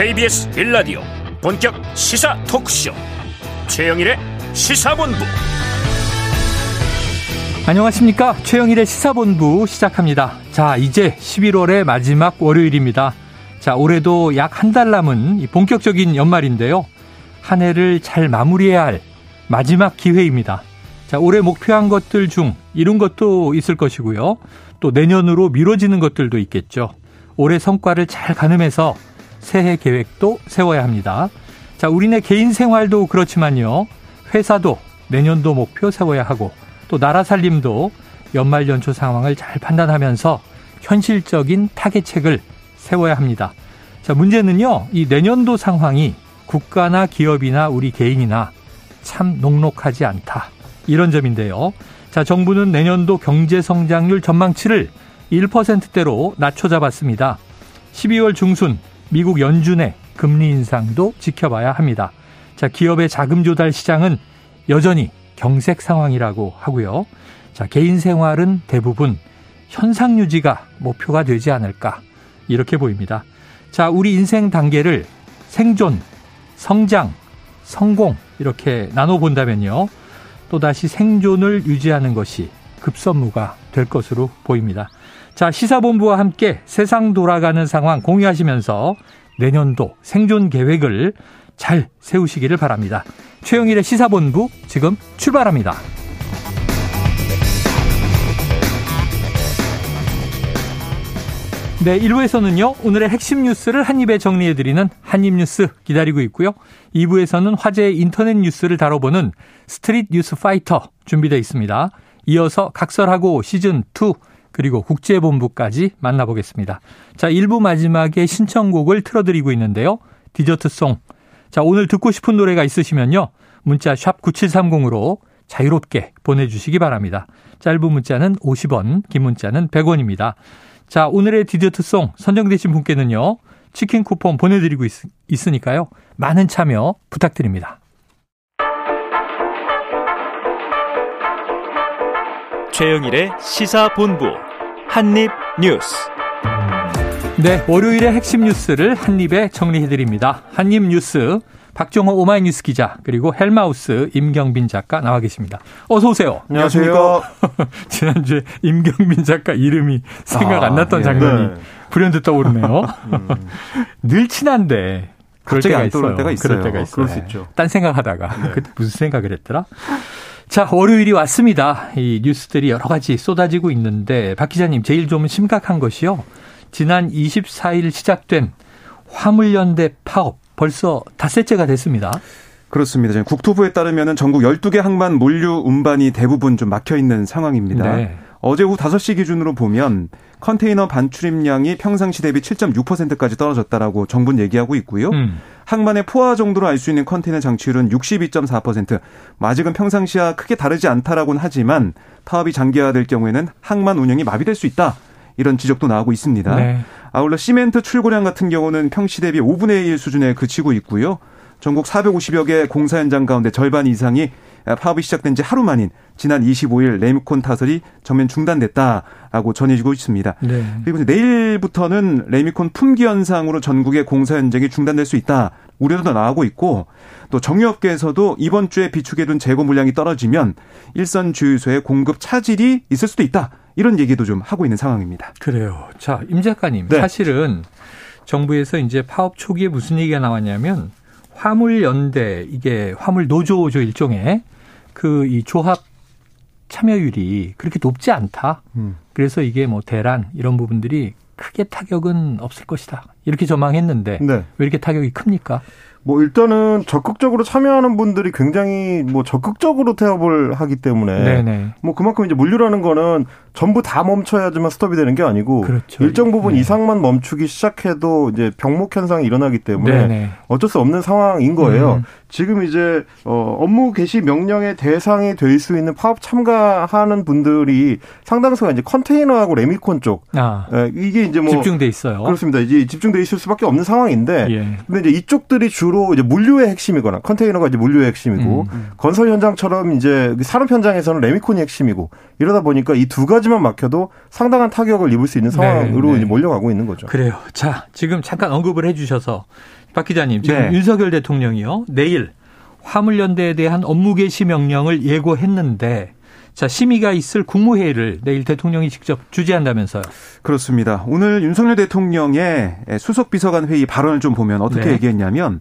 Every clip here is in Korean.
KBS 빌라디오 본격 시사 토크쇼. 최영일의 시사본부. 안녕하십니까? 최영일의 시사본부 시작합니다. 자 이제 11월의 마지막 월요일입니다. 자 올해도 약 한 달 남은 본격적인 연말인데요. 한 해를 잘 마무리해야 할 마지막 기회입니다. 자 올해 목표한 것들 중 이룬 것도 있을 것이고요. 또 내년으로 미뤄지는 것들도 있겠죠. 올해 성과를 잘 가늠해서 새해 계획도 세워야 합니다. 자, 우리네 개인 생활도 그렇지만요. 회사도 내년도 목표 세워야 하고 또 나라 살림도 연말 연초 상황을 잘 판단하면서 현실적인 타겟책을 세워야 합니다. 자, 문제는요. 이 내년도 상황이 국가나 기업이나 우리 개인이나 참 녹록하지 않다. 이런 점인데요. 자, 정부는 내년도 경제 성장률 전망치를 1%대로 낮춰 잡았습니다. 12월 중순 미국 연준의 금리 인상도 지켜봐야 합니다. 자, 기업의 자금 조달 시장은 여전히 경색 상황이라고 하고요. 자, 개인 생활은 대부분 현상 유지가 목표가 되지 않을까 이렇게 보입니다. 자, 우리 인생 단계를 생존, 성장, 성공 이렇게 나눠 본다면요. 또다시 생존을 유지하는 것이 급선무가 될 것으로 보입니다. 자, 시사본부와 함께 세상 돌아가는 상황 공유하시면서 내년도 생존 계획을 잘 세우시기를 바랍니다. 최영일의 시사본부 지금 출발합니다. 네, 1부에서는요, 오늘의 핵심 뉴스를 한입에 정리해드리는 한입뉴스 기다리고 있고요. 2부에서는 화제의 인터넷 뉴스를 다뤄보는 스트릿 뉴스 파이터 준비되어 있습니다. 이어서 각설하고 시즌2 그리고 국제본부까지 만나보겠습니다. 자, 1부 마지막에 신청곡을 틀어드리고 있는데요. 디저트송. 자, 오늘 듣고 싶은 노래가 있으시면요. 문자 샵 9730으로 자유롭게 보내주시기 바랍니다. 짧은 문자는 50원, 긴 문자는 100원입니다. 자, 오늘의 디저트송 선정되신 분께는요. 치킨 쿠폰 보내드리고 있, 있으니까요. 많은 참여 부탁드립니다. 최영일의 시사본부 한입뉴스. 네, 월요일의 핵심 뉴스를 한입에 정리해드립니다. 한입뉴스 박종호 오마이뉴스 기자 그리고 헬마우스 임경빈 작가 나와 계십니다. 어서 오세요. 안녕하십니까. 지난주에 임경빈 작가 이름이 생각 아, 안 났던 예. 장면이 네. 불현듯 떠오르네요. 음. 늘 친한데 그럴 때가 있어요. 때가 있어요. 그럴 때가 있어요. 그럴 수 있죠. 딴 생각하다가 네. 그때 무슨 생각을 했더라? 자, 월요일이 왔습니다. 이 뉴스들이 여러 가지 쏟아지고 있는데 박 기자님 제일 좀 심각한 것이요. 지난 24일 시작된 화물연대 파업 벌써 닷새째가 됐습니다. 그렇습니다. 지금 국토부에 따르면 전국 12개 항만 물류 운반이 대부분 좀 막혀 있는 상황입니다. 네. 어제 오후 5시 기준으로 보면 컨테이너 반출입량이 평상시 대비 7.6%까지 떨어졌다라고 정부는 얘기하고 있고요. 음. 항만의 포화 정도로 알 수 있는 컨테이너 장치율은 62.4%. 아직은 평상시와 크게 다르지 않다라고는 하지만 파업이 장기화될 경우에는 항만 운영이 마비될 수 있다. 이런 지적도 나오고 있습니다. 네. 아울러 시멘트 출고량 같은 경우는 평시 대비 5분의 1 수준에 그치고 있고요. 전국 450여 개 공사 현장 가운데 절반 이상이 파업이 시작된 지 하루 만인 지난 25일 레미콘 타설이 전면 중단됐다라고 전해지고 있습니다. 네. 그리고 내일부터는 레미콘 품귀 현상으로 전국의 공사 현장이 중단될 수 있다. 우려도 나오고 있고 또 정유업계에서도 이번 주에 비축해둔 재고 물량이 떨어지면 일선 주유소의 공급 차질이 있을 수도 있다. 이런 얘기도 좀 하고 있는 상황입니다. 그래요. 자, 임 작가님. 네. 사실은 정부에서 이제 파업 초기에 무슨 얘기가 나왔냐면 화물 연대 이게 화물 노조죠 일종의 그 이 조합 참여율이 그렇게 높지 않다. 음. 그래서 이게 뭐 대란 이런 부분들이 크게 타격은 없을 것이다. 이렇게 전망했는데 네. 왜 이렇게 타격이 큽니까? 뭐 일단은 적극적으로 참여하는 분들이 굉장히 뭐 적극적으로 태업을 하기 때문에 네네. 뭐 그만큼 이제 물류라는 거는 전부 다 멈춰야지만 스톱이 되는 게 아니고 그렇죠. 일정 부분 네. 이상만 멈추기 시작해도 이제 병목 현상이 일어나기 때문에 네네. 어쩔 수 없는 상황인 거예요. 음. 지금 이제 어 업무 개시 명령의 대상이 될 수 있는 파업 참가하는 분들이 상당수가 이제 컨테이너하고 레미콘 쪽 아. 예, 이게 이제 뭐 집중돼 있어요. 그렇습니다. 이제 집중 돼 있을 수밖에 없는 상황인데 예. 근데 이제 이쪽들이 주로 이제 물류의 핵심이거나 컨테이너가 이제 물류의 핵심이고 음. 음. 건설 현장처럼 이제 산업 현장에서는 레미콘이 핵심이고 이러다 보니까 이 두 가지만 막혀도 상당한 타격을 입을 수 있는 상황으로 네, 네. 몰려가고 있는 거죠. 그래요. 자, 지금 잠깐 언급을 해 주셔서 박 기자님, 지금 네. 윤석열 대통령이요. 내일 화물연대에 대한 업무 개시 명령을 예고했는데 자, 심의가 있을 국무회의를 내일 대통령이 직접 주재한다면서요. 그렇습니다. 오늘 윤석열 대통령의 수석 비서관 회의 발언을 좀 보면 어떻게 네. 얘기했냐면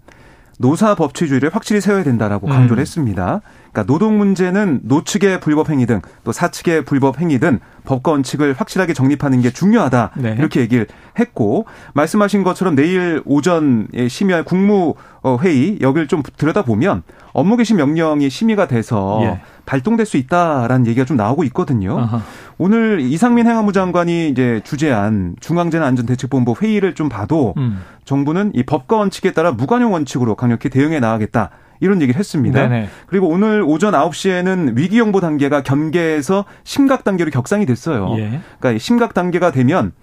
노사 법치주의를 확실히 세워야 된다라고 음. 강조를 음. 했습니다. 그러니까 노동 문제는 노측의 불법 행위 등 또 사측의 불법 행위든 법과 원칙을 확실하게 정립하는 게 중요하다. 네. 이렇게 얘기를 했고 말씀하신 것처럼 내일 오전에 심의할 국무회의 여기를 좀 들여다보면 업무 개시 명령이 심의가 돼서 예. 발동될 수 있다라는 얘기가 좀 나오고 있거든요. 아하. 오늘 이상민 행안부 장관이 이제 주재한 중앙재난안전대책본부 회의를 좀 봐도 음. 정부는 이 법과 원칙에 따라 무관용 원칙으로 강력히 대응해 나가겠다. 이런 얘기를 했습니다. 네네. 그리고 오늘 오전 9시에는 위기영보 단계가 경계에서 심각 단계로 격상이 됐어요. 예. 그러니까 심각 단계가 되면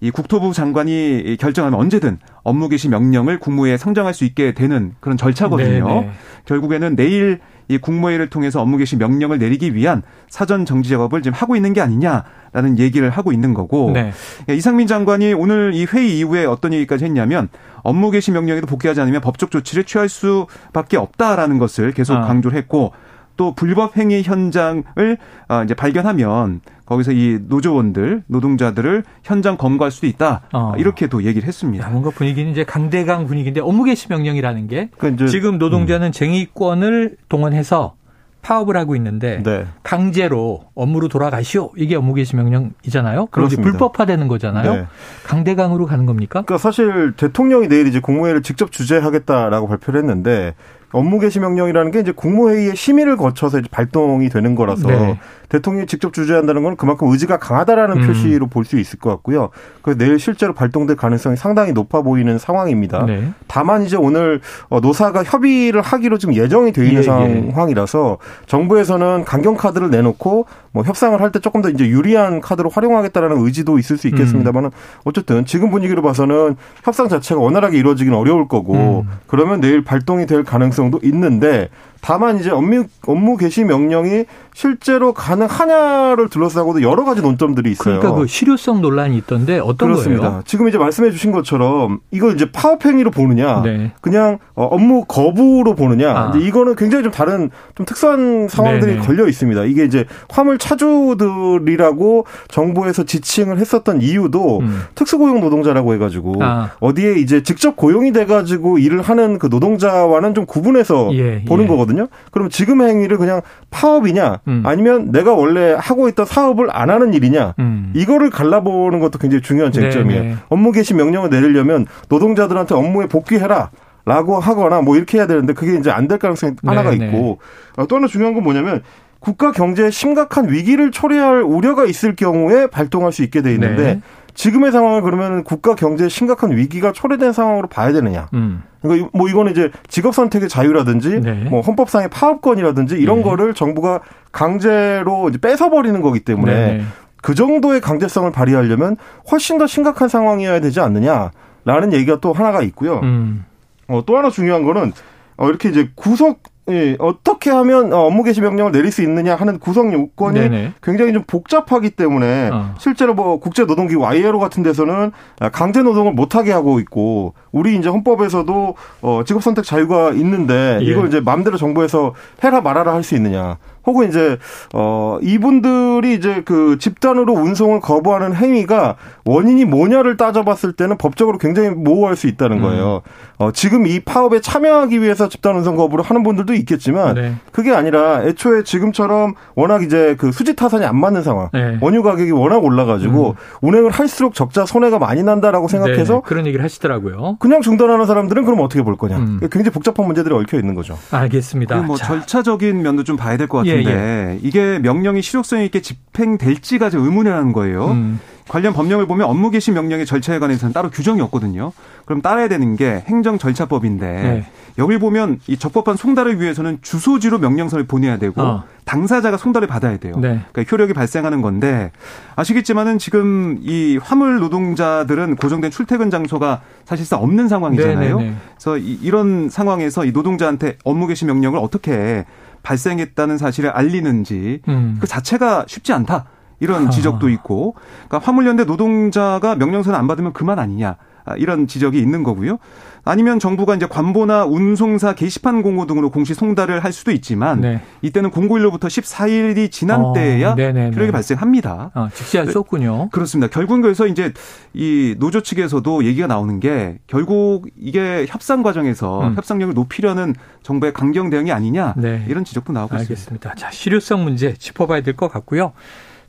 이 국토부 장관이 결정하면 언제든 업무 개시 명령을 국무회에 상정할 수 있게 되는 그런 절차거든요. 네네. 결국에는 내일 이 국무회의를 통해서 업무 개시 명령을 내리기 위한 사전 정지 작업을 지금 하고 있는 게 아니냐라는 얘기를 하고 있는 거고 네. 이상민 장관이 오늘 이 회의 이후에 어떤 얘기까지 했냐면 업무 개시 명령에도 복귀하지 않으면 법적 조치를 취할 수밖에 없다라는 것을 계속 아. 강조를 했고 또 불법 행위 현장을 아, 이제 발견하면 거기서 이 노조원들, 노동자들을 현장 검거할 수도 있다. 어. 이렇게도 얘기를 했습니다. 뭔가 분위기는 이제 강대강 분위기인데 업무 개시 명령이라는 게 그러니까 지금 노동자는 음. 쟁의권을 동원해서 파업을 하고 있는데 네. 강제로 업무로 돌아가시오 이게 업무 개시 명령이잖아요. 이제 불법화되는 거잖아요. 네. 강대강으로 가는 겁니까? 그러니까 사실 대통령이 내일 이제 공무회를 직접 주재하겠다라고 발표를 했는데 업무 개시 명령이라는 게 이제 국무회의의 심의를 거쳐서 이제 발동이 되는 거라서 네. 대통령이 직접 주재한다는 건 그만큼 의지가 강하다라는 음. 표시로 볼 수 있을 것 같고요. 그래서 내일 실제로 발동될 가능성이 상당히 높아 보이는 상황입니다. 네. 다만 이제 오늘 어, 노사가 협의를 하기로 지금 예정이 돼 있는 예, 예. 상황이라서 정부에서는 강경 카드를 내놓고 뭐 협상을 할 때 조금 더 이제 유리한 카드로 활용하겠다라는 의지도 있을 수 있겠습니다만은 음. 어쨌든 지금 분위기로 봐서는 협상 자체가 원활하게 이루어지기는 어려울 거고 음. 그러면 내일 발동이 될 가능성도 있는데 다만 이제 업무 업무 개시 명령이 실제로 가능하냐를 둘러싸고도 여러 가지 논점들이 있어요. 그러니까 그 실효성 논란이 있던데 어떤 그렇습니다. 거예요? 지금 이제 말씀해 주신 것처럼 이걸 이제 파업 행위로 보느냐, 네. 그냥 어, 업무 거부로 보느냐, 아. 이거는 굉장히 좀 다른 좀 특수한 상황들이 네네. 걸려 있습니다. 이게 이제 화물 차주들이라고 정부에서 지칭을 했었던 이유도 음. 특수고용 노동자라고 해가지고 아. 어디에 이제 직접 고용이 돼가지고 일을 하는 그 노동자와는 좀 구분해서 예, 보는 예. 거거든요. 그럼 지금 행위를 그냥 파업이냐, 음. 아니면 내가 원래 하고 있던 사업을 안 하는 일이냐 음. 이거를 갈라보는 것도 굉장히 중요한 쟁점이에요. 네네. 업무 개시 명령을 내리려면 노동자들한테 업무에 복귀해라. 라고 하거나 뭐 이렇게 해야 되는데 그게 이제 안 될 가능성이 하나가 네네. 있고 어, 또 하나 중요한 건 뭐냐면 국가 경제에 심각한 위기를 초래할 우려가 있을 경우에 발동할 수 있게 돼 있는데 네. 지금의 상황을 그러면 국가 경제에 심각한 위기가 초래된 상황으로 봐야 되느냐. 음. 그러니까 뭐 이거는 이제 직업 선택의 자유라든지 네. 뭐 헌법상의 파업권이라든지 이런 네. 거를 정부가 강제로 이제 뺏어버리는 거기 때문에 네. 그 정도의 강제성을 발휘하려면 훨씬 더 심각한 상황이어야 되지 않느냐라는 얘기가 또 하나가 있고요. 음. 어, 또 하나 중요한 거는 어, 이렇게 이제 구속 예, 어떻게 하면 어, 업무 개시 명령을 내릴 수 있느냐 하는 구성 요건이 네네. 굉장히 좀 복잡하기 때문에 어. 실제로 뭐 국제 노동기 ILO 같은 데서는 강제 노동을 못 하게 하고 있고 우리 이제 헌법에서도 어 직업 선택 자유가 있는데 예. 이걸 이제 마음대로 정부에서 해라 말아라 할 수 있느냐. 혹은 이제 어 이분들이 이제 그 집단으로 운송을 거부하는 행위가 원인이 뭐냐를 따져봤을 때는 법적으로 굉장히 모호할 수 있다는 음. 거예요. 음. 어 지금 이 파업에 참여하기 위해서 집단 운송 거부를 하는 분들도 있겠지만 네. 그게 아니라 애초에 지금처럼 워낙 이제 그 수지 타산이 안 맞는 상황, 네. 원유 가격이 워낙 올라가지고 음. 운행을 할수록 적자 손해가 많이 난다라고 생각해서 네. 그런 얘기를 하시더라고요. 그냥 중단하는 사람들은 그럼 어떻게 볼 거냐. 음. 굉장히 복잡한 문제들이 얽혀 있는 거죠. 알겠습니다. 뭐 자. 절차적인 면도 좀 봐야 될 것. 같은데 예, 예. 이게 명령이 실효성 있게 집행될지가 좀 의문이라는 거예요. 음. 관련 법령을 보면 업무 개시 명령의 절차에 관해서는 따로 규정이 없거든요. 그럼 따라야 되는 게 행정 절차법인데 네. 여기 보면 이 적법한 송달을 위해서는 주소지로 명령서를 보내야 되고 어. 당사자가 송달을 받아야 돼요. 네. 그러니까 효력이 발생하는 건데 아시겠지만은 지금 이 화물 노동자들은 고정된 출퇴근 장소가 사실상 없는 상황이잖아요. 네네네. 네, 네. 그래서 이 런 상황에서 이 노동자한테 업무 개시 명령을 어떻게 발생했다는 사실을 알리는지 음. 그 자체가 쉽지 않다. 이런 지적도 있고, 그러니까 화물연대 노동자가 명령서를 안 받으면 그만 아니냐. 아, 이런 지적이 있는 거고요. 아니면 정부가 이제 관보나 운송사 게시판 공고 등으로 공시 송달을 할 수도 있지만 네. 이때는 공고일로부터 14일이 지난 어, 때야 효력이 발생합니다. 어, 즉시 할 수 없군요. 그렇습니다. 결국은 그래서 이제 이 노조 측에서도 얘기가 나오는 게 결국 이게 협상 과정에서 음. 협상력을 높이려는 정부의 강경 대응이 아니냐 네. 이런 지적도 나오고 알겠습니다. 있습니다. 자, 실효성 문제 짚어봐야 될 것 같고요.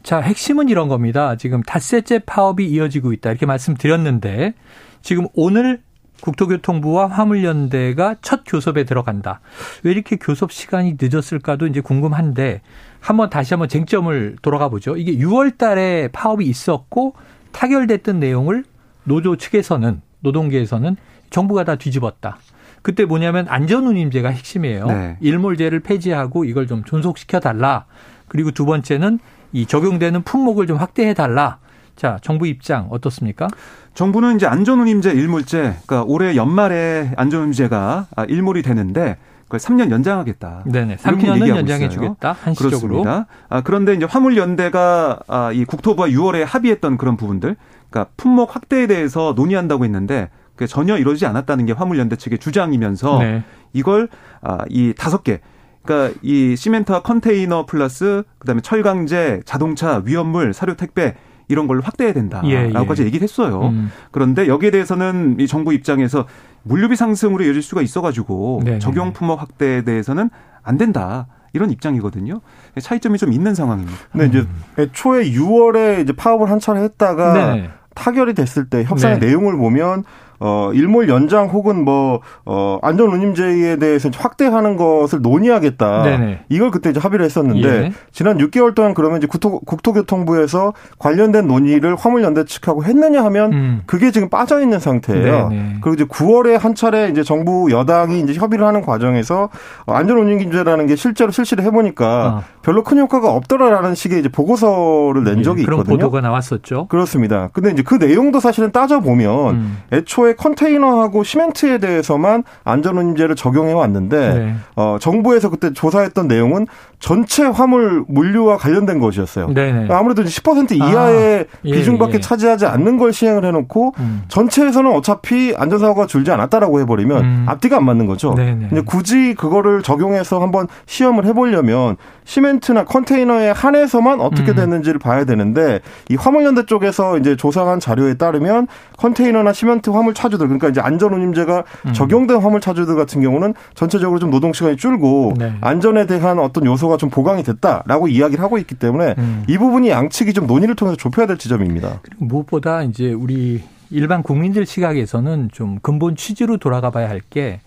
자, 핵심은 이런 겁니다. 지금 닷새째 파업이 이어지고 있다. 이렇게 말씀드렸는데 지금 오늘 국토교통부와 화물연대가 첫 교섭에 들어간다. 왜 이렇게 교섭 시간이 늦었을까도 이제 궁금한데 한번 다시 한번 쟁점을 돌아가 보죠. 이게 6월 달에 파업이 있었고 타결됐던 내용을 노조 측에서는 노동계에서는 정부가 다 뒤집었다. 그때 뭐냐면 안전운임제가 핵심이에요. 네. 일몰제를 폐지하고 이걸 좀 존속시켜 달라. 그리고 두 번째는 이 적용되는 품목을 좀 확대해 달라. 자, 정부 입장 어떻습니까? 정부는 이제 안전운임제 일몰제, 그러니까 올해 연말에 안전운임제가 아, 일몰이 되는데 그걸 3년 연장하겠다. 네네. 3년은 연장해 주겠다. 한시적으로. 그렇습니다. 아, 그런데 이제 화물연대가 아, 이 국토부와 6월에 합의했던 그런 부분들, 그러니까 품목 확대에 대해서 논의한다고 했는데 그게 전혀 이루어지지 않았다는 게 화물연대 측의 주장이면서 네. 이걸 아, 이 다섯 개 그러니까 이 시멘트와 컨테이너 플러스 그다음에 철강제, 자동차, 위험물, 사료 택배 이런 걸 확대해야 된다라고까지 예, 예. 얘기를 했어요. 음. 그런데 여기에 대해서는 이 정부 입장에서 물류비 상승으로 이어질 수가 있어가지고 네, 네 적용 품목 확대에 대해서는 안 된다. 이런 입장이거든요. 차이점이 좀 있는 상황입니다. 근데 이제 음. 애초에 6월에 이제 파업을 한 차례 했다가 네. 타결이 됐을 때 협상의 네. 내용을 보면 어, 일몰 연장 혹은 뭐, 어, 안전운임제에 대해서 확대하는 것을 논의하겠다. 네네. 이걸 그때 이제 합의를 했었는데, 예. 지난 6개월 동안 그러면 이제 국토, 국토교통부에서 관련된 논의를 화물연대 측하고 했느냐 하면, 음. 그게 지금 빠져있는 상태예요. 네네. 그리고 이제 9월에 한 차례 이제 정부 여당이 이제 협의를 하는 과정에서 안전운임제라는 게 실제로 실시를 해보니까 어. 별로 큰 효과가 없더라라는 식의 이제 보고서를 낸 예, 적이 그런 있거든요. 보도가 나왔었죠. 그렇습니다. 근데 이제 그 내용도 사실은 따져보면, 음. 애초에 컨테이너하고 시멘트에 대해서만 안전운임제를 적용해 왔는데 네. 어, 정부에서 그때 조사했던 내용은 전체 화물 물류와 관련된 것이었어요. 네네. 네. 아무래도 10% 이하의 아, 예, 비중밖에 예. 차지하지 않는 걸 시행을 해놓고 음. 전체에서는 어차피 안전사고가 줄지 않았다라고 해버리면 음. 앞뒤가 안 맞는 거죠. 네네. 근데 굳이 그거를 적용해서 한번 시험을 해보려면 시멘트나 컨테이너에 한해서만 어떻게 음. 됐는지를 봐야 되는데 이 화물연대 쪽에서 이제 조사한 자료에 따르면 컨테이너나 시멘트 화물 차주들 그러니까 이제 안전운임제가 음. 적용된 화물 차주들 같은 경우는 전체적으로 좀 노동 시간이 줄고 네. 안전에 대한 어떤 요소가 좀 보강이 됐다라고 이야기를 하고 있기 때문에 음. 이 부분이 양측이 좀 논의를 통해서 좁혀야 될 지점입니다. 그리고 무엇보다 이제 우리 일반 국민들 시각에서는 좀 근본 취지로 돌아가 봐야 할 게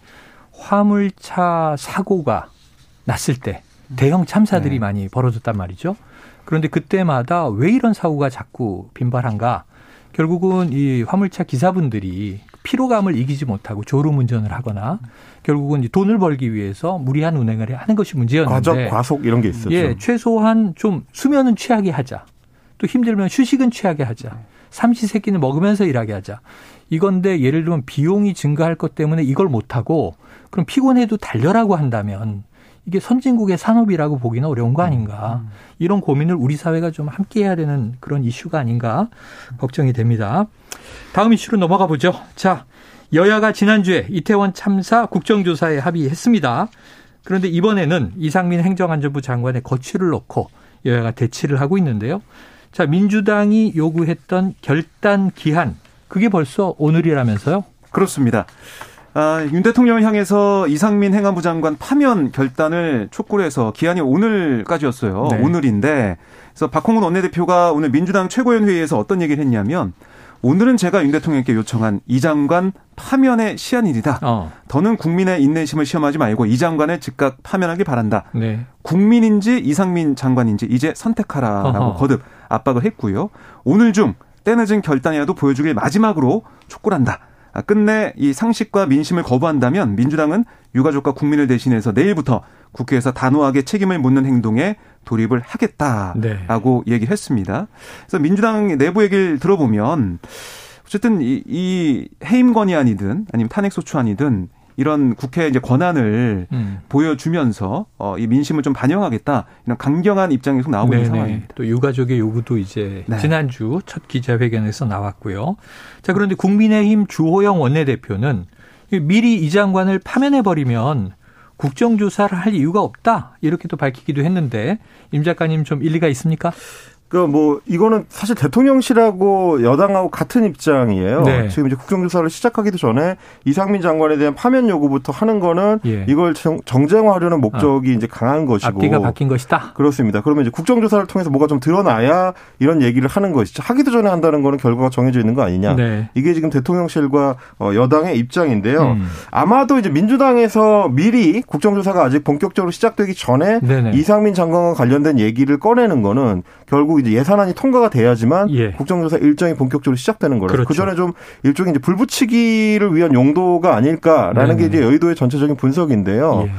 화물차 사고가 났을 때 대형 참사들이 네. 많이 벌어졌단 말이죠. 그런데 그때마다 왜 이런 사고가 자꾸 빈발한가? 결국은 이 화물차 기사분들이 피로감을 이기지 못하고 졸음 운전을 하거나 결국은 돈을 벌기 위해서 무리한 운행을 하는 것이 문제였는데 과적, 과속 이런 게 있었죠. 예, 최소한 좀 수면은 취하게 하자. 또 힘들면 휴식은 취하게 하자. 삼시세끼는 먹으면서 일하게 하자. 이건데 예를 들면 비용이 증가할 것 때문에 이걸 못 하고 그럼 피곤해도 달려라고 한다면 이게 선진국의 산업이라고 보기는 어려운 거 아닌가. 음. 이런 고민을 우리 사회가 좀 함께 해야 되는 그런 이슈가 아닌가 걱정이 됩니다. 다음 이슈로 넘어가 보죠. 자, 여야가 지난주에 이태원 참사 국정조사에 합의했습니다. 그런데 이번에는 이상민 행정안전부 장관의 거취를 놓고 여야가 대치를 하고 있는데요. 자, 민주당이 요구했던 결단 기한, 그게 벌써 오늘이라면서요? 그렇습니다. 아, 윤 대통령을 향해서 이상민 행안부 장관 파면 결단을 촉구를 해서 기한이 오늘까지였어요. 네. 오늘인데 그래서 박홍근 원내대표가 오늘 민주당 최고위원 회의에서 어떤 얘기를 했냐면 오늘은 제가 윤 대통령께 요청한 이 장관 파면의 시한일이다. 어. 더는 국민의 인내심을 시험하지 말고 이 장관을 즉각 파면하기 바란다. 네. 국민인지 이상민 장관인지 이제 선택하라라고 어허. 거듭 압박을 했고요. 오늘 중 때늦은 결단이라도 보여주길 마지막으로 촉구를 한다. 아, 끝내 이 상식과 민심을 거부한다면 민주당은 유가족과 국민을 대신해서 내일부터 국회에서 단호하게 책임을 묻는 행동에 돌입을 하겠다라고 네. 얘기했습니다. 그래서 민주당 내부 얘기를 들어보면 어쨌든 이, 이 해임건이 아니든 아니면 탄핵 소추 아니든 이런 국회 이제 권한을 음. 보여주면서 어, 이 민심을 좀 반영하겠다 이런 강경한 입장이 계속 나오고 네네. 있는 상황입니다. 또 유가족의 요구도 이제 네. 지난주 첫 기자회견에서 나왔고요. 자 그런데 국민의힘 주호영 원내대표는 미리 이 장관을 파면해 버리면 국정조사를 할 이유가 없다 이렇게 또 밝히기도 했는데 임 작가님 좀 일리가 있습니까? 그뭐 이거는 사실 대통령실하고 여당하고 같은 입장이에요. 네. 지금 이제 국정조사를 시작하기도 전에 이상민 장관에 대한 파면 요구부터 하는 거는 예. 이걸 정, 정쟁화하려는 목적이 아. 이제 강한 것이고 앞뒤가 바뀐 것이다. 그렇습니다. 그러면 이제 국정조사를 통해서 뭐가 좀 드러나야 이런 얘기를 하는 것이죠. 하기도 전에 한다는 거는 결과가 정해져 있는 거 아니냐. 네. 이게 지금 대통령실과 어, 여당의 입장인데요. 음. 아마도 이제 민주당에서 미리 국정조사가 아직 본격적으로 시작되기 전에 네네. 이상민 장관과 관련된 얘기를 꺼내는 거는 결국 이제 예산안이 통과가 돼야지만 예. 국정조사 일정이 본격적으로 시작되는 거라서 그렇죠. 그 전에 좀 일종의 이제 불붙이기를 위한 용도가 아닐까라는 네네. 게 이제 여의도의 전체적인 분석인데요. 예.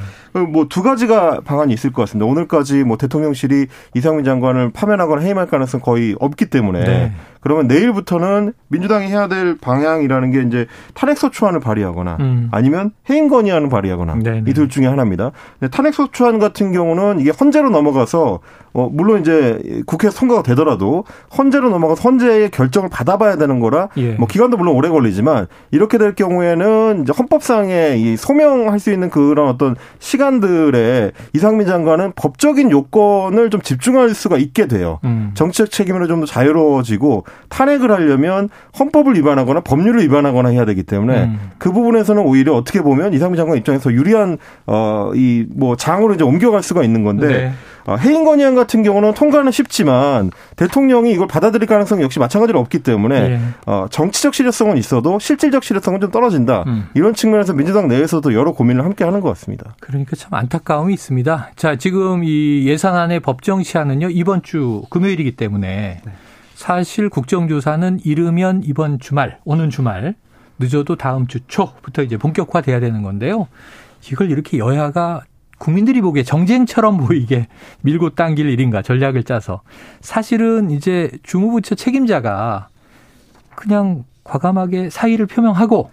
뭐 두 가지가 방안이 있을 것 같습니다. 오늘까지 뭐 대통령실이 이상민 장관을 파면하거나 해임할 가능성 거의 없기 때문에 네. 그러면 내일부터는 민주당이 해야 될 방향이라는 게 이제 탄핵소추안을 발의하거나 음. 아니면 해임 건의안을 발의하거나 이 둘 중에 하나입니다. 탄핵소추안 같은 경우는 이게 헌재로 넘어가서 어 물론 이제 국회 통과가 되더라도 헌재로 넘어가서 헌재의 결정을 받아봐야 되는 거라 예. 뭐 기간도 물론 오래 걸리지만 이렇게 될 경우에는 이제 헌법상에 이 소명할 수 있는 그런 어떤 시간 들에 이상민 장관은 법적인 요건을 좀 집중할 수가 있게 돼요. 음. 정치적 책임으로 좀 더 자유로워지고 탄핵을 하려면 헌법을 위반하거나 법률을 위반하거나 해야 되기 때문에 음. 그 부분에서는 오히려 어떻게 보면 이상민 장관 입장에서 유리한 어이 뭐 장으로 이제 옮겨갈 수가 있는 건데 네. 어, 해임 건의안 같은 경우는 통과는 쉽지만 대통령이 이걸 받아들일 가능성이 역시 마찬가지로 없기 때문에 네. 어, 정치적 실효성은 있어도 실질적 실효성은 좀 떨어진다. 음. 이런 측면에서 민주당 내에서도 여러 고민을 함께 하는 것 같습니다. 그러니까 참 안타까움이 있습니다. 자, 지금 이 예산안의 법정 시한은요 이번 주 금요일이기 때문에 네. 사실 국정조사는 이르면 이번 주말, 오는 주말, 늦어도 다음 주 초부터 이제 본격화돼야 되는 건데요. 이걸 이렇게 여야가 국민들이 보기에 정쟁처럼 보이게 밀고 당길 일인가 전략을 짜서 사실은 이제 주무부처 책임자가 그냥 과감하게 사의를 표명하고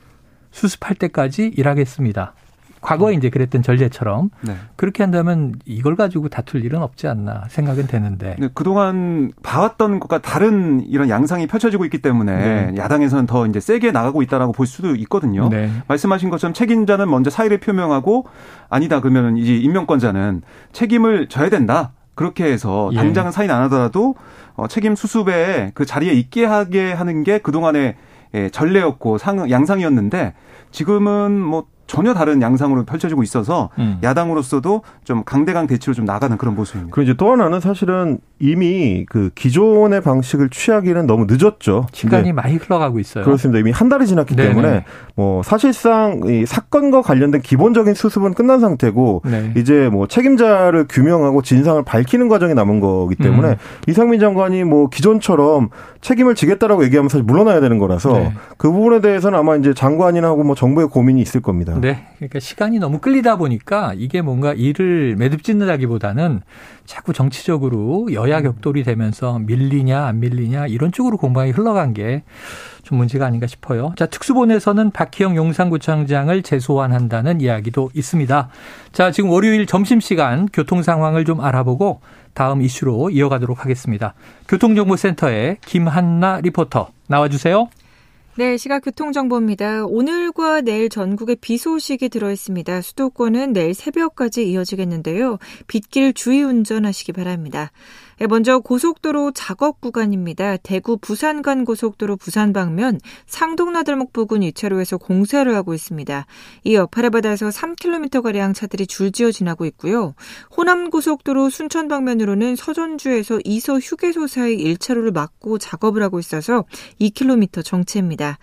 수습할 때까지 일하겠습니다. 과거에 음. 이제 그랬던 전례처럼 네. 그렇게 한다면 이걸 가지고 다툴 일은 없지 않나 생각은 되는데 네, 그동안 봐왔던 것과 다른 이런 양상이 펼쳐지고 있기 때문에 네. 야당에서는 더 이제 세게 나가고 있다라고 볼 수도 있거든요. 네. 말씀하신 것처럼 책임자는 먼저 사의를 표명하고 아니다 그러면 이제 임명권자는 책임을 져야 된다. 그렇게 해서 예. 당장은 사인 안 하더라도 어, 책임 수습에 그 자리에 있게 하게 하는 게 그동안의 예, 전례였고 상, 양상이었는데 지금은 뭐 전혀 다른 양상으로 펼쳐지고 있어서 음. 야당으로서도 좀 강대강 대치로 좀 나가는 그런 모습입니다. 그리고 이제 또 하나는 사실은 이미 그 기존의 방식을 취하기는 너무 늦었죠. 시간이 많이 흘러가고 있어요. 그렇습니다. 이미 한 달이 지났기 네네. 때문에 뭐 사실상 이 사건과 관련된 기본적인 수습은 끝난 상태고 네. 이제 뭐 책임자를 규명하고 진상을 밝히는 과정이 남은 거기 때문에 음. 이상민 장관이 뭐 기존처럼 책임을 지겠다라고 얘기하면 사실 물러나야 되는 거라서 네. 그 부분에 대해서는 아마 이제 장관이나 하고 뭐 정부의 고민이 있을 겁니다. 네. 그러니까 시간이 너무 끌리다 보니까 이게 뭔가 일을 매듭짓는다기보다는 자꾸 정치적으로 여야 격돌이 되면서 밀리냐 안 밀리냐 이런 쪽으로 공방이 흘러간 게 좀 문제가 아닌가 싶어요. 자, 특수본에서는 박희영 용산구청장을 재소환한다는 이야기도 있습니다. 자, 지금 월요일 점심시간 교통 상황을 좀 알아보고 다음 이슈로 이어가도록 하겠습니다. 교통정보센터의 김한나 리포터 나와주세요. 네, 시각 교통정보입니다. 오늘과 내일 전국에 비 소식이 들어있습니다. 수도권은 내일 새벽까지 이어지겠는데요. 빗길 주의 운전하시기 바랍니다. 네, 먼저 고속도로 작업 구간입니다. 대구 부산 간 고속도로 부산 방면 상동나들목 부근 2차로에서 공사를 하고 있습니다. 이 여파를 받아서 3km가량 차들이 줄지어 지나고 있고요. 호남 고속도로 순천 방면으로는 서전주에서 이서 휴게소 사이 1차로를 막고 작업을 하고 있어서 2km 정체입니다.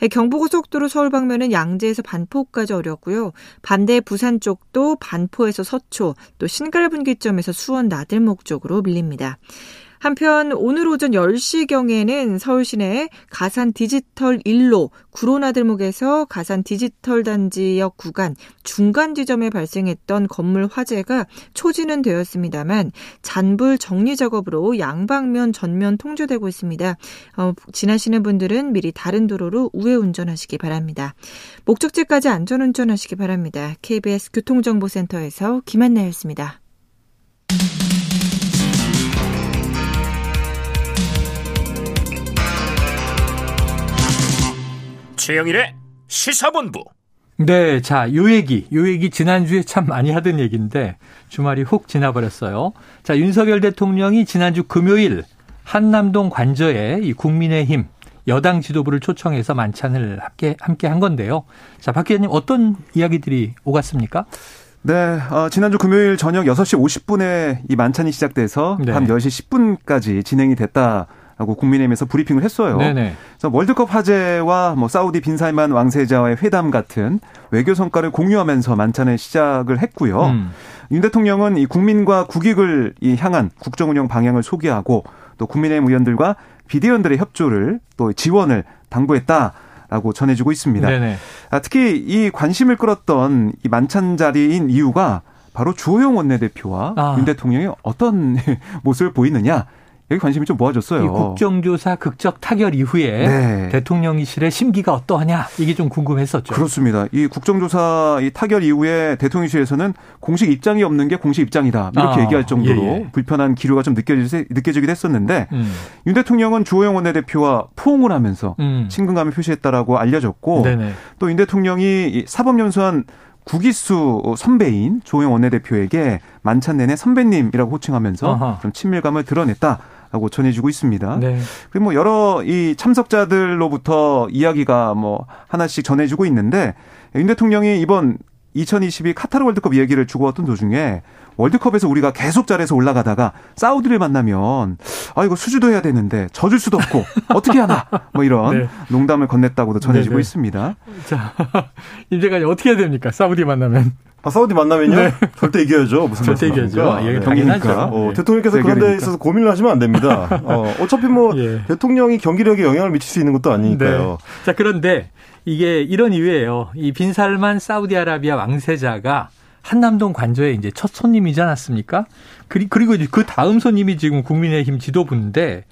네, 경부고속도로 서울 방면은 양재에서 반포까지 어렵고요. 반대 부산 쪽도 반포에서 서초, 또 신갈분기점에서 수원 나들목 쪽으로 밀립니다. 한편 오늘 오전 10시경에는 서울 시내 가산 디지털 1로 구로나들목에서 가산 디지털 단지역 구간 중간 지점에 발생했던 건물 화재가 초지는 되었습니다만 잔불 정리 작업으로 양방면 전면 통제되고 있습니다. 어, 지나시는 분들은 미리 다른 도로로 우회 운전하시기 바랍니다. 목적지까지 안전 운전하시기 바랍니다. KBS 교통정보센터에서 김한나였습니다. 최영일의 시사본부. 네, 자, 요 얘기, 요 얘기 지난주에 참 많이 하던 얘기인데 주말이 훅 지나버렸어요. 자, 윤석열 대통령이 지난주 금요일 한남동 관저에 이 국민의힘 여당 지도부를 초청해서 만찬을 함께, 함께 한 건데요. 자, 박 기자님 어떤 이야기들이 오갔습니까? 네, 어, 지난주 금요일 저녁 6시 50분에 이 만찬이 시작돼서 네. 밤 10시 10분까지 진행이 됐다. 라고 국민의힘에서 브리핑을 했어요. 네네. 그래서 월드컵 화제와 뭐 사우디 빈살만 왕세자와의 회담 같은 외교 성과를 공유하면서 만찬을 시작을 했고요. 음. 윤 대통령은 이 국민과 국익을 향한 국정 운영 방향을 소개하고 또 국민의힘 의원들과 비대위원들의 협조를 또 지원을 당부했다. 라고 전해지고 있습니다. 네네. 아, 특히 이 관심을 끌었던 이 만찬 자리인 이유가 바로 주호영 원내대표와 아. 윤 대통령이 어떤 모습을 보이느냐 여기 관심이 좀 모아졌어요. 이 국정조사 극적 타결 이후에 네. 대통령실의 심기가 어떠하냐 이게 좀 궁금했었죠. 그렇습니다. 이 국정조사 이 타결 이후에 대통령실에서는 공식 입장이 없는 게 공식 입장이다 이렇게 아, 얘기할 정도로 예, 예. 불편한 기류가 좀 느껴지, 느껴지기도 했었는데 음. 윤 대통령은 주호영 원내대표와 포옹을 하면서 음. 친근감을 표시했다라고 알려졌고 또 윤 대통령이 사법연수원 구기수 선배인 조영 원내대표에게 만찬 내내 선배님이라고 호칭하면서. 좀 친밀감을 드러냈다. 라고 전해지고 있습니다. 네. 그리고 뭐 여러 이 참석자들로부터 이야기가 뭐 하나씩 전해지고 있는데 윤 대통령이 이번 2022 카타르 월드컵 이야기를 주고왔던 도중에 월드컵에서 우리가 계속 잘해서 올라가다가 사우디를 만나면 아 이거 수주도 해야 되는데 져줄 수도 없고 어떻게 하나 뭐 이런 네. 농담을 건넸다고도 전해지고 네네. 있습니다. 자 임재관이 어떻게 해야 됩니까 사우디 만나면? 아, 사우디 만나면요? 네. 절대 이겨야죠. 무슨 절대 이겨야죠. 예, 네. 그러니까 어, 대통령께서 그런 데 있어서 고민을 하시면 안 됩니다. 어, 어차피 뭐 예. 대통령이 경기력에 영향을 미칠 수 있는 것도 아니니까요. 네. 자, 그런데 이게 이런 이유예요. 이 빈살만 사우디아라비아 왕세자가 한남동 관저에 이제 첫 손님이지 않았습니까? 그리고 그 다음 손님이 지금 국민의힘 지도부인데,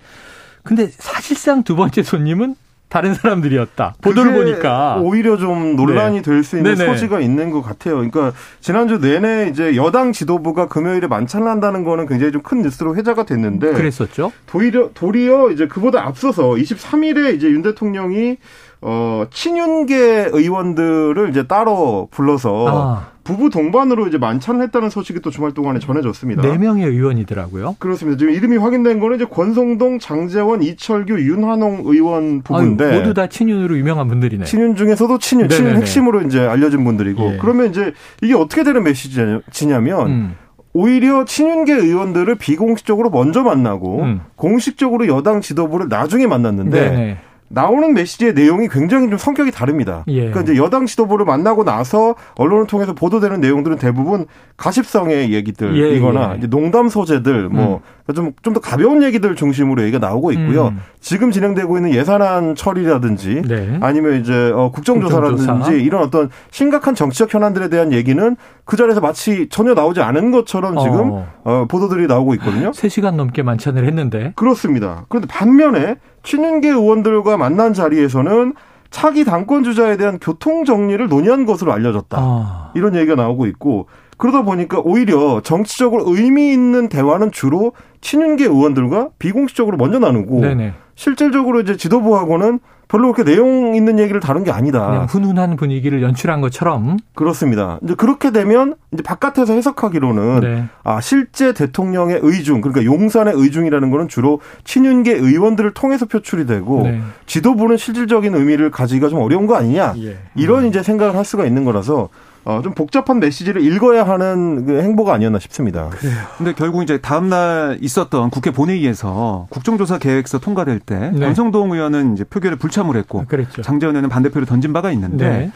근데 사실상 두 번째 손님은 다른 사람들이었다. 보도를 보니까 오히려 좀 논란이 네. 될수 있는 네네. 소지가 있는 것 같아요. 그러니까 지난주 내내 이제 여당 지도부가 금요일에 만찬을 한다는 거는 굉장히 좀 큰 뉴스로 회자가 됐는데 그랬었죠. 도리어 도리어 이제 그보다 앞서서 23일에 이제 윤 대통령이 어, 친윤계 의원들을 이제 따로 불러서 아. 부부 동반으로 이제 만찬을 했다는 소식이 또 주말 동안에 전해졌습니다. 네 명의 의원이더라고요. 그렇습니다. 지금 이름이 확인된 거는 이제 권성동, 장재원, 이철규, 윤한홍 의원 부부인데 아유, 모두 다 친윤으로 유명한 분들이네. 친윤 중에서도 친윤, 네네네. 친윤 핵심으로 이제 알려진 분들이고 예. 그러면 이제 이게 어떻게 되는 메시지냐면 음. 오히려 친윤계 의원들을 비공식적으로 먼저 만나고 음. 공식적으로 여당 지도부를 나중에 만났는데 네네. 나오는 메시지의 내용이 굉장히 좀 성격이 다릅니다. 예. 그러니까 이제 여당 지도부를 만나고 나서 언론을 통해서 보도되는 내용들은 대부분 가십성의 얘기들이거나 예, 예. 농담 소재들 뭐 좀좀 음. 더 가벼운 얘기들 중심으로 얘기가 나오고 있고요. 음. 지금 진행되고 있는 예산안 처리라든지 네. 아니면 이제 어, 국정조사라든지 국정조사. 이런 어떤 심각한 정치적 현안들에 대한 얘기는 그 자리에서 마치 전혀 나오지 않은 것처럼 지금 어. 어 보도들이 나오고 있거든요. 3시간 넘게 만찬을 했는데. 그렇습니다. 그런데 반면에 친윤계 의원들과 만난 자리에서는 차기 당권 주자에 대한 교통 정리를 논의한 것으로 알려졌다. 아. 이런 얘기가 나오고 있고 그러다 보니까 오히려 정치적으로 의미 있는 대화는 주로 친윤계 의원들과 비공식적으로 먼저 나누고 네네. 실질적으로 이제 지도부하고는 별로 그렇게 내용 있는 얘기를 다룬 게 아니다. 그냥 훈훈한 분위기를 연출한 것처럼. 그렇습니다. 이제 그렇게 되면 이제 바깥에서 해석하기로는 네. 아 실제 대통령의 의중 그러니까 용산의 의중이라는 거는 주로 친윤계 의원들을 통해서 표출이 되고 네. 지도부는 실질적인 의미를 가지기가 좀 어려운 거 아니냐 예. 이런 음. 이제 생각을 할 수가 있는 거라서 어, 좀 복잡한 메시지를 읽어야 하는 그 행보가 아니었나 싶습니다. 그래요. 근데 결국 이제 다음날 있었던 국회 본회의에서 국정조사 계획서 통과될 때 네. 권성동 의원은 이제 표결에 불참을 했고 그랬죠. 장재원 의원은 반대표를 던진 바가 있는데 네.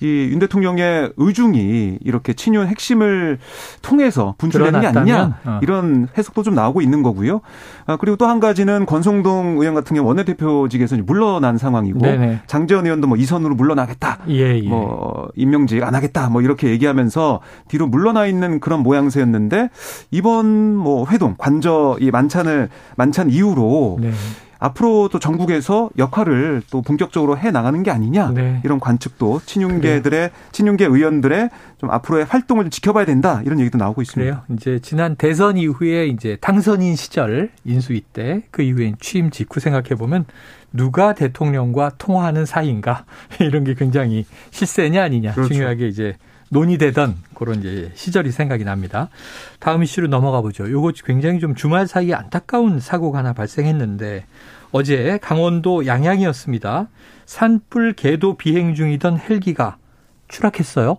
이 윤 대통령의 의중이 이렇게 친윤 핵심을 통해서 분출되는 게 아니냐 어. 이런 해석도 좀 나오고 있는 거고요. 아, 그리고 또 한 가지는 권성동 의원 같은 경우 원내대표직에서 물러난 상황이고 네네. 장재원 의원도 뭐 이선으로 물러나겠다, 예, 예. 뭐 임명직 안 하겠다, 뭐 이렇게 얘기하면서 뒤로 물러나 있는 그런 모양새였는데 이번 뭐 회동 관저 이 만찬을 만찬 이후로. 네. 앞으로도 전국에서 역할을 또 본격적으로 해 나가는 게 아니냐 네. 이런 관측도 친윤계들의 친윤계 의원들의 좀 앞으로의 활동을 지켜봐야 된다 이런 얘기도 나오고 있습니다. 그래요. 이제 지난 대선 이후에 이제 당선인 시절 인수위 때 그 이후에 취임 직후 생각해 보면 누가 대통령과 통화하는 사이인가 이런 게 굉장히 실세냐 아니냐 그렇죠. 중요하게 이제 논의되던 그런 이제 시절이 생각이 납니다. 다음 이슈로 넘어가 보죠. 요거 굉장히 좀 주말 사이에 안타까운 사고가 하나 발생했는데 어제 강원도 양양이었습니다. 산불 계도 비행 중이던 헬기가 추락했어요.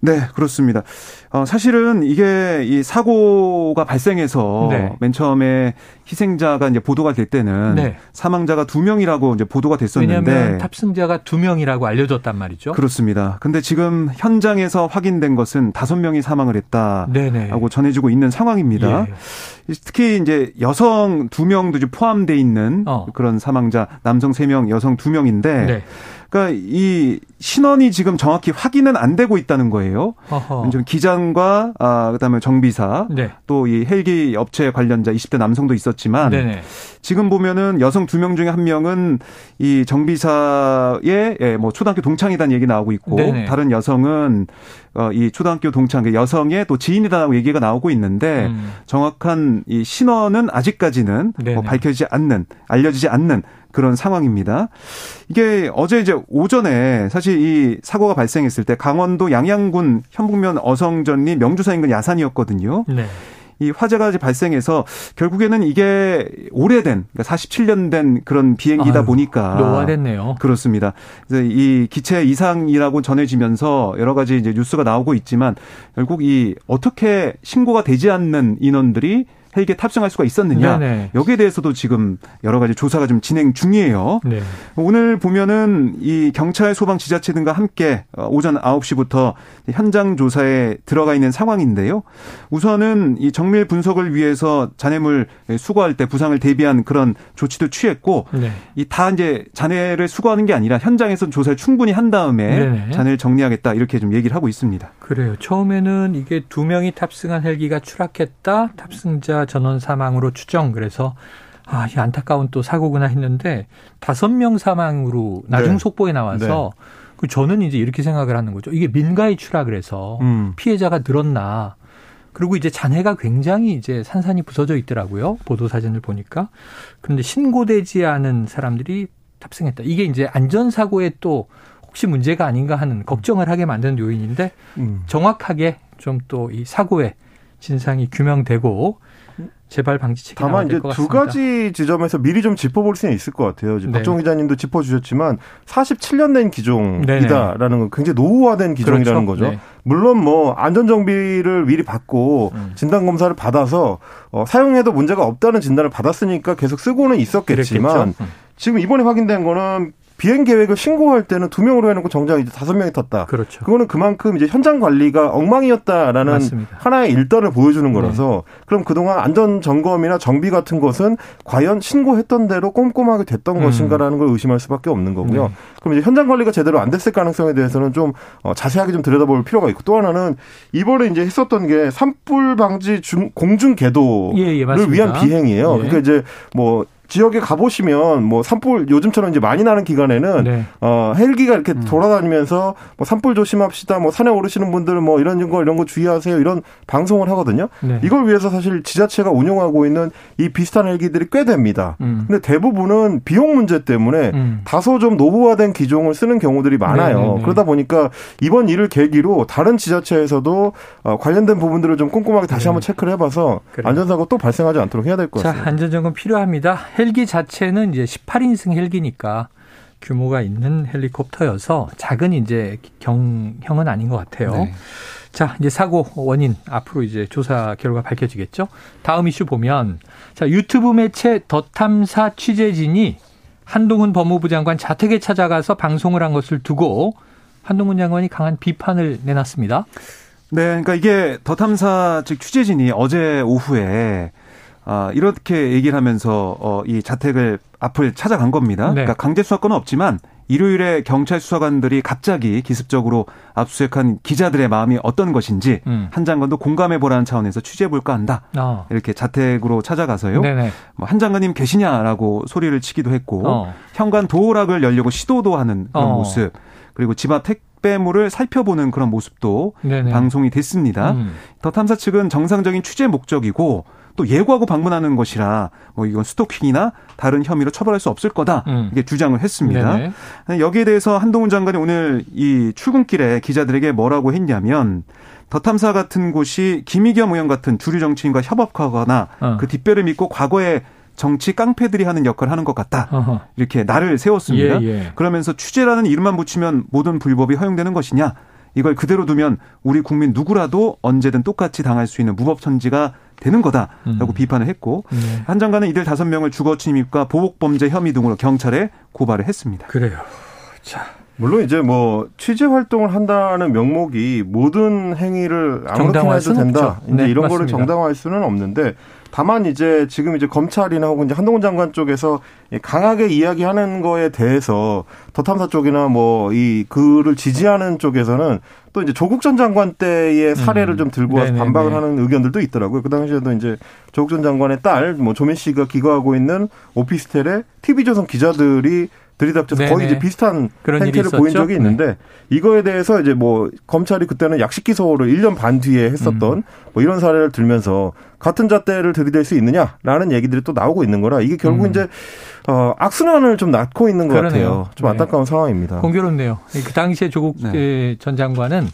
네, 그렇습니다. 어, 사실은 이게 이 사고가 발생해서 네. 맨 처음에 희생자가 이제 보도가 될 때는 네. 사망자가 두 명이라고 이제 보도가 됐었는데 왜냐하면 탑승자가 두 명이라고 알려졌단 말이죠. 그렇습니다. 근데 지금 현장에서 확인된 것은 다섯 명이 사망을 했다라고 네네. 전해지고 있는 상황입니다. 예. 특히 이제 여성 두 명도 포함돼 있는 어. 그런 사망자 남성 세 명, 여성 두 명인데 네. 그러니까 이 신원이 지금 정확히 확인은 안 되고 있다는 거예요. 좀 기장과 아 그다음에 정비사 네. 또이 헬기 업체 관련자 20대 남성도 있었지만 네네. 지금 보면은 여성 두 명 중에 한 명은 이 정비사의 예, 뭐 초등학교 동창이라는 얘기 나오고 있고 네네. 다른 여성은 어, 이 초등학교 동창 그 여성의 또 지인이다라고 얘기가 나오고 있는데 음. 정확한 이 신원은 아직까지는 뭐 밝혀지지 않는 알려지지 않는 그런 상황입니다. 이게 어제 이제 오전에 사실 이 사고가 발생했을 때 강원도 양양군 현북면 어성전리 명주사 인근 야산이었거든요. 네. 이 화재가 발생해서 결국에는 이게 오래된 그러니까 47년 된 그런 비행기다 아유, 보니까 노화됐네요. 그렇습니다. 이 기체 이상이라고 전해지면서 여러 가지 이제 뉴스가 나오고 있지만 결국 이 어떻게 신고가 되지 않는 인원들이 헬기에 탑승할 수가 있었느냐 네네. 여기에 대해서도 지금 여러 가지 조사가 좀 진행 중이에요. 네. 오늘 보면은 이 경찰, 소방, 지자체 등과 함께 어, 오전 9시부터 현장 조사에 들어가 있는 상황인데요. 우선은 이 정밀 분석을 위해서 잔해물 수거할 때 부상을 대비한 그런 조치도 취했고 네. 이다 이제 잔해를 수거하는 게 아니라 현장에서 조사를 충분히 한 다음에 네네. 잔해를 정리하겠다 이렇게 좀 얘기를 하고 있습니다. 그래요. 처음에는 이게 두 명이 탑승한 헬기가 추락했다. 탑승자 전원 사망으로 추정. 그래서 아, 이 안타까운 또 사고구나 했는데 다섯 명 사망으로 나중 네. 속보에 나와서 네. 그 저는 이제 이렇게 생각을 하는 거죠. 이게 민가의 추락을 해서 음. 피해자가 늘었나. 그리고 이제 잔해가 굉장히 이제 산산이 부서져 있더라고요. 보도 사진을 보니까. 그런데 신고되지 않은 사람들이 탑승했다. 이게 이제 안전사고에 또 혹시 문제가 아닌가 하는 걱정을 하게 만드는 요인인데 음. 정확하게 좀 또 이 사고의 진상이 규명되고 재발 방지책이 다만 이제 두 가지 지점에서 미리 좀 짚어볼 수는 있을 것 같아요. 네. 박종 기자님도 짚어주셨지만 47년 된 기종이다라는 건 굉장히 노후화된 기종이라는 그렇죠. 거죠. 네. 물론 뭐 안전 정비를 미리 받고 음. 진단 검사를 받아서 어, 사용해도 문제가 없다는 진단을 받았으니까 계속 쓰고는 있었겠지만 음. 지금 이번에 확인된 거는 비행 계획을 신고할 때는 두 명으로 해놓고 정작 이제 다섯 명이 탔다. 그렇죠. 그거는 그만큼 이제 현장 관리가 엉망이었다라는 맞습니다. 하나의 일단을 보여주는 거라서 네. 그럼 그동안 안전 점검이나 정비 같은 것은 과연 신고했던 대로 꼼꼼하게 됐던 음. 것인가라는 걸 의심할 수밖에 없는 거고요. 네. 그럼 이제 현장 관리가 제대로 안 됐을 가능성에 대해서는 좀 어, 자세하게 좀 들여다볼 필요가 있고 또 하나는 이번에 이제 했었던 게 산불 방지 중, 공중 궤도를 예, 예, 위한 비행이에요. 예. 그러니까 이제 뭐 지역에 가보시면 뭐 산불 요즘처럼 이제 많이 나는 기간에는 네. 어 헬기가 이렇게 음. 돌아다니면서 뭐 산불 조심합시다 뭐 산에 오르시는 분들 뭐 이런 거 이런 거 주의하세요 이런 방송을 하거든요. 네. 이걸 위해서 사실 지자체가 운영하고 있는 이 비슷한 헬기들이 꽤 됩니다. 음. 근데 대부분은 비용 문제 때문에 음. 다소 좀 노후화된 기종을 쓰는 경우들이 많아요. 네네네. 네, 네. 그러다 보니까 이번 일을 계기로 다른 지자체에서도 어 관련된 부분들을 좀 꼼꼼하게 다시 네. 한번 체크를 해봐서 그래. 안전사고 또 발생하지 않도록 해야 될 것 같습니다. 자, 안전점검 필요합니다. 헬기 자체는 이제 18인승 헬기니까 규모가 있는 헬리콥터여서 작은 이제 경형은 아닌 것 같아요. 네. 자, 이제 사고 원인 앞으로 이제 조사 결과 밝혀지겠죠. 다음 이슈 보면 자, 유튜브 매체 더 탐사 취재진이 한동훈 법무부 장관 자택에 찾아가서 방송을 한 것을 두고 한동훈 장관이 강한 비판을 내놨습니다. 네, 그러니까 이게 더 탐사 즉 취재진이 어제 오후에 아, 이렇게 얘기를 하면서 어, 이 자택을 앞을 찾아간 겁니다. 네. 그러니까 강제 수사권은 없지만 일요일에 경찰 수사관들이 갑자기 기습적으로 압수수색한 기자들의 마음이 어떤 것인지 음. 한 장관도 공감해 보라는 차원에서 취재해 볼까 한다. 어. 이렇게 자택으로 찾아가서요. 뭐 한 장관님 계시냐라고 소리를 치기도 했고 어. 현관 도어락을 열려고 시도도 하는 그런 어. 모습. 그리고 집 앞 택 배물을 살펴보는 그런 모습도 네네. 방송이 됐습니다. 음. 더 탐사 측은 정상적인 취재 목적이고 또 예고하고 방문하는 것이라 뭐 이건 스토킹이나 다른 혐의로 처벌할 수 없을 거다 음. 이게 주장을 했습니다. 네네. 여기에 대해서 한동훈 장관이 오늘 이 출근길에 기자들에게 뭐라고 했냐면 더 탐사 같은 곳이 김의겸 의원 같은 주류 정치인과 협업하거나 어. 그 뒷배를 믿고 과거에 정치 깡패들이 하는 역할을 하는 것 같다. 어허. 이렇게 나를 세웠습니다. 예, 예. 그러면서 취재라는 이름만 붙이면 모든 불법이 허용되는 것이냐? 이걸 그대로 두면 우리 국민 누구라도 언제든 똑같이 당할 수 있는 무법천지가 되는 거다라고 음. 비판을 했고 네. 한 장관은 이들 다섯 명을 주거 침입과 보복 범죄 혐의 등으로 경찰에 고발을 했습니다. 그래요. 자. 물론 이제 뭐 취재 활동을 한다는 명목이 모든 행위를 아무렇게나 해도 된다. 이제 네, 이런 맞습니다. 거를 정당화할 수는 없는데 다만 이제 지금 이제 검찰이나 혹은 이제 한동훈 장관 쪽에서 강하게 이야기하는 거에 대해서 더 탐사 쪽이나 뭐 이 그를 지지하는 쪽에서는 또 이제 조국 전 장관 때의 사례를 음. 좀 들고 와서 네네네. 반박을 하는 의견들도 있더라고요. 그 당시에도 이제 조국 전 장관의 딸, 뭐 조민 씨가 기거하고 있는 오피스텔에 TV조선 기자들이 들이닥쳐서 거의 이제 비슷한 행태를 보인 적이 있는데 네. 이거에 대해서 이제 뭐 검찰이 그때는 약식 기소를 1년 반 뒤에 했었던 음. 뭐 이런 사례를 들면서 같은 잣대를 들이댈 수 있느냐라는 얘기들이 또 나오고 있는 거라 이게 결국 음. 이제 어 악순환을 좀 낳고 있는 것 그러네요. 같아요. 좀 네. 안타까운 상황입니다. 공교롭네요. 그 당시에 조국 네. 전 장관은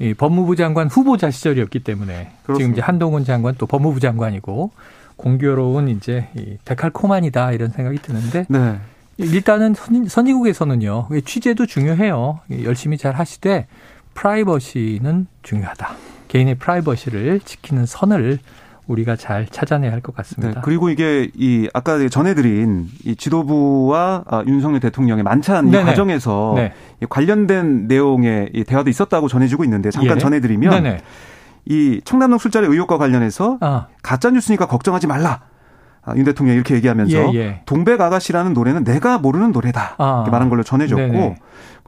이 법무부 장관 후보자 시절이었기 때문에 그렇습니다. 지금 이제 한동훈 장관 또 법무부 장관이고 공교로운 이제 이 데칼코만이다 이런 생각이 드는데 네. 일단은 선, 의국에서는요 취재도 중요해요. 열심히 잘 하시되 프라이버시는 중요하다. 개인의 프라이버시를 지키는 선을 우리가 잘 찾아내야 할 것 같습니다. 네, 그리고 이게 이 아까 전해드린 이 지도부와 아, 윤석열 대통령의 만찬 이 과정에서 네. 관련된 내용의 대화도 있었다고 전해지고 있는데 잠깐 예. 전해드리면 네네. 이 청남동 술자리 의혹과 관련해서 아. 가짜 뉴스니까 걱정하지 말라. 아, 윤 대통령이 이렇게 얘기하면서 예, 예. 동백 아가씨라는 노래는 내가 모르는 노래다. 아. 이렇게 말한 걸로 전해졌고 네네.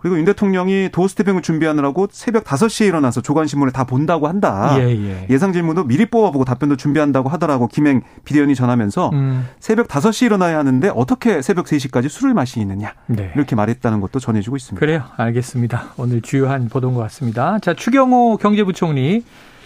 그리고 윤 대통령이 도어스태핑을 준비하느라고 새벽 5시에 일어나서 조간신문을 다 본다고 한다. 예, 예. 상 질문도 미리 뽑아보고 답변도 준비한다고 하더라고 김행 비대위원이 전하면서 음. 새벽 5시에 일어나야 하는데 어떻게 새벽 3시까지 술을 마시느냐. 네. 이렇게 말했다는 것도 전해지고 있습니다. 그래요. 알겠습니다. 오늘 주요한 보도인 것 같습니다. 자, 추경호 경제부총리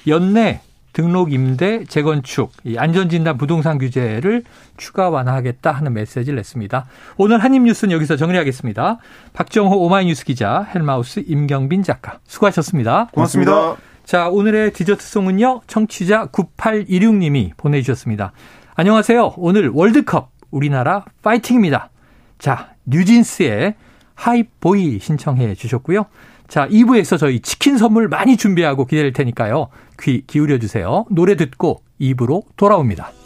연내 등록 임대 재건축 안전진단 부동산 규제를 추가 완화하겠다 하는 메시지를 냈습니다. 오늘 한입뉴스는 여기서 정리하겠습니다. 박정호 오마이뉴스 기자 헬마우스 임경빈 작가 수고하셨습니다. 고맙습니다. 자 오늘의 디저트송은요 청취자 9816님이 보내주셨습니다. 안녕하세요. 오늘 월드컵 우리나라 파이팅입니다. 자 뉴진스의 하이보이 신청해 주셨고요. 자, 2부에서 저희 치킨 선물 많이 준비하고 기다릴 테니까요. 귀 기울여 주세요. 노래 듣고 2부로 돌아옵니다.